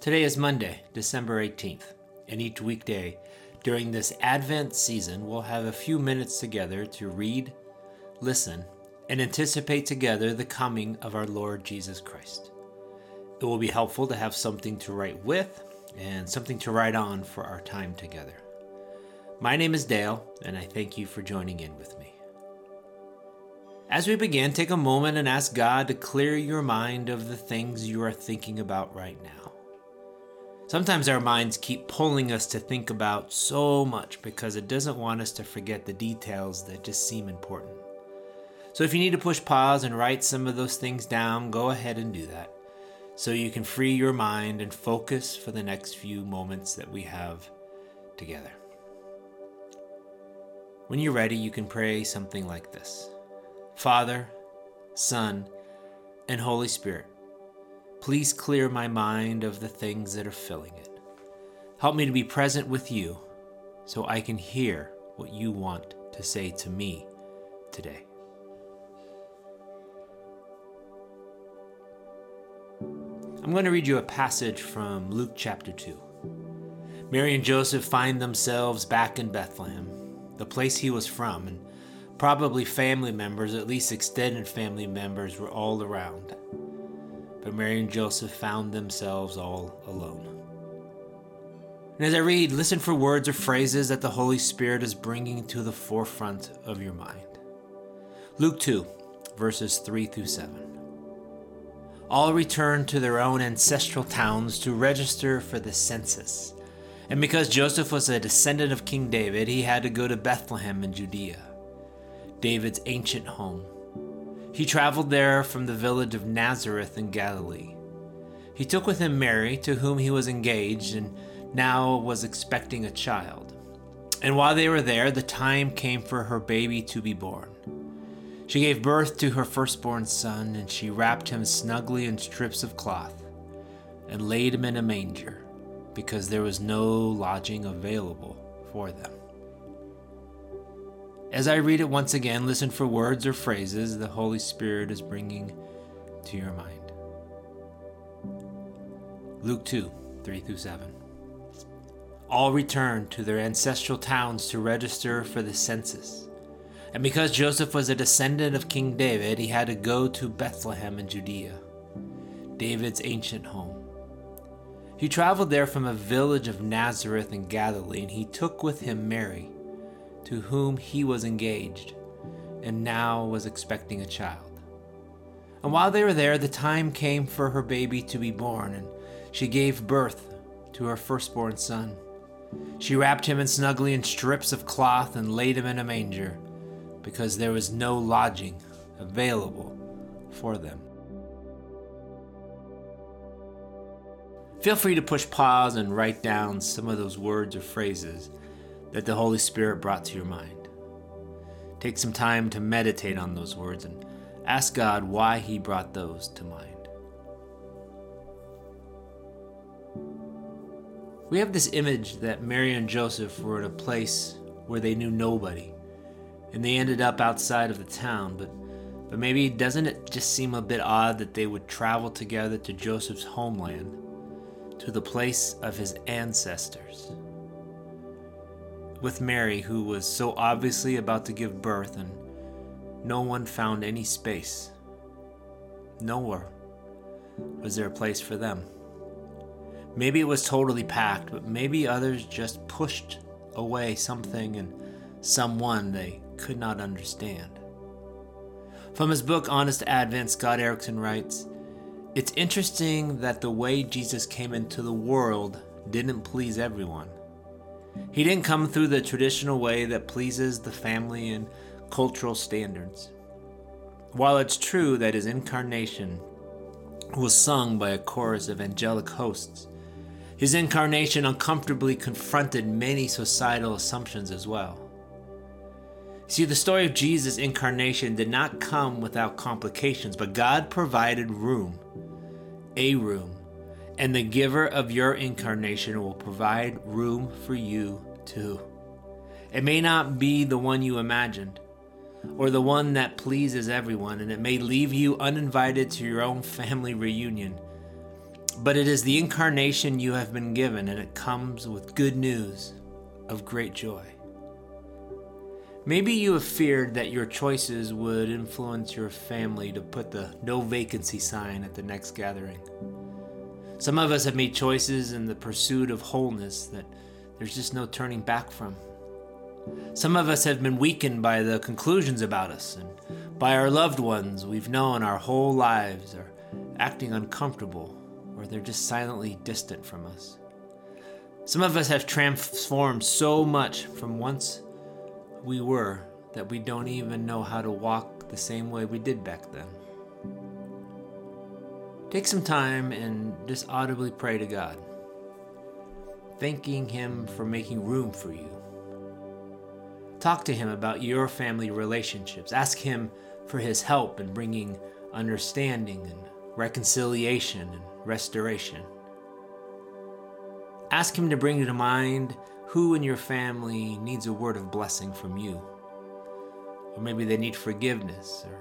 Today is Monday, December 18th, and each weekday during this Advent season, we'll have a few minutes together to read, listen, and anticipate together the coming of our Lord Jesus Christ. It will be helpful to have something to write with and something to write on for our time together. My name is Dale, and I thank you for joining in with me. As we begin, take a moment and ask God to clear your mind of the things you are thinking about right now. Sometimes our minds keep pulling us to think about so much because it doesn't want us to forget the details that just seem important. So if you need to push pause and write some of those things down, go ahead and do that so you can free your mind and focus for the next few moments that we have together. When you're ready, you can pray something like this Father, Son, and Holy Spirit. Please clear my mind of the things that are filling it. Help me to be present with you so I can hear what you want to say to me today. I'm going to read you a passage from Luke chapter 2. Mary and Joseph find themselves back in Bethlehem, the place he was from, and probably family members, at least extended family members, were all around but Mary and Joseph found themselves all alone. And as I read, listen for words or phrases that the Holy Spirit is bringing to the forefront of your mind. Luke 2, verses 3 through 7. All returned to their own ancestral towns to register for the census. And because Joseph was a descendant of King David, he had to go to Bethlehem in Judea, David's ancient home he traveled there from the village of Nazareth in Galilee. He took with him Mary, to whom he was engaged and now was expecting a child. And while they were there, the time came for her baby to be born. She gave birth to her firstborn son, and she wrapped him snugly in strips of cloth and laid him in a manger because there was no lodging available for them. As I read it once again, listen for words or phrases the Holy Spirit is bringing to your mind. Luke 2 3 through 7. All returned to their ancestral towns to register for the census. And because Joseph was a descendant of King David, he had to go to Bethlehem in Judea, David's ancient home. He traveled there from a village of Nazareth in Galilee, and he took with him Mary to whom he was engaged, and now was expecting a child. And while they were there, the time came for her baby to be born, and she gave birth to her firstborn son. She wrapped him in snugly in strips of cloth and laid him in a manger, because there was no lodging available for them. Feel free to push pause and write down some of those words or phrases that the Holy Spirit brought to your mind. Take some time to meditate on those words and ask God why He brought those to mind. We have this image that Mary and Joseph were in a place where they knew nobody, and they ended up outside of the town, but but maybe doesn't it just seem a bit odd that they would travel together to Joseph's homeland, to the place of his ancestors? With Mary, who was so obviously about to give birth, and no one found any space. Nowhere was there a place for them. Maybe it was totally packed, but maybe others just pushed away something and someone they could not understand. From his book Honest Advent, Scott Erickson writes It's interesting that the way Jesus came into the world didn't please everyone. He didn't come through the traditional way that pleases the family and cultural standards. While it's true that his incarnation was sung by a chorus of angelic hosts, his incarnation uncomfortably confronted many societal assumptions as well. See, the story of Jesus' incarnation did not come without complications, but God provided room, a room, and the giver of your incarnation will provide room for you too. It may not be the one you imagined, or the one that pleases everyone, and it may leave you uninvited to your own family reunion. but it is the incarnation you have been given, and it comes with good news of great joy. Maybe you have feared that your choices would influence your family to put the no vacancy sign at the next gathering. Some of us have made choices in the pursuit of wholeness that there's just no turning back from. Some of us have been weakened by the conclusions about us and by our loved ones we've known our whole lives are acting uncomfortable or they're just silently distant from us. Some of us have transformed so much from once we were that we don't even know how to walk the same way we did back then. Take some time and just audibly pray to God, thanking Him for making room for you. Talk to Him about your family relationships. Ask Him for His help in bringing understanding and reconciliation and restoration. Ask Him to bring to mind who in your family needs a word of blessing from you. Or maybe they need forgiveness, or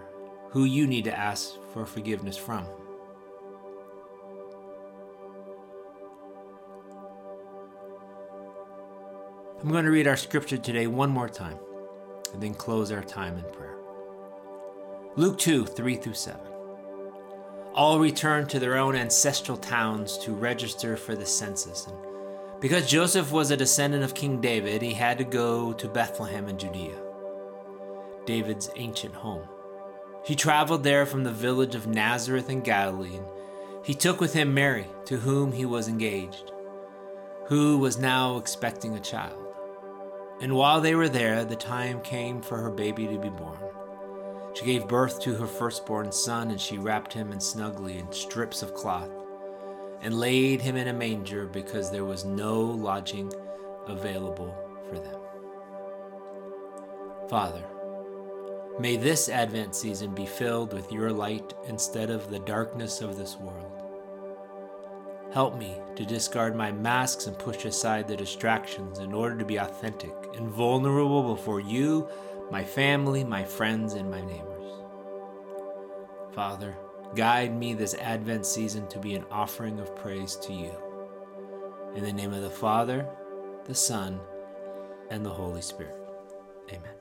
who you need to ask for forgiveness from. I'm going to read our scripture today one more time and then close our time in prayer. Luke 2 3 through 7. All returned to their own ancestral towns to register for the census. And because Joseph was a descendant of King David, he had to go to Bethlehem in Judea, David's ancient home. He traveled there from the village of Nazareth in Galilee, and he took with him Mary, to whom he was engaged, who was now expecting a child. And while they were there, the time came for her baby to be born. She gave birth to her firstborn son, and she wrapped him in snugly in strips of cloth, and laid him in a manger because there was no lodging available for them. Father, may this Advent season be filled with your light instead of the darkness of this world. Help me to discard my masks and push aside the distractions in order to be authentic and vulnerable before you, my family, my friends, and my neighbors. Father, guide me this Advent season to be an offering of praise to you. In the name of the Father, the Son, and the Holy Spirit. Amen.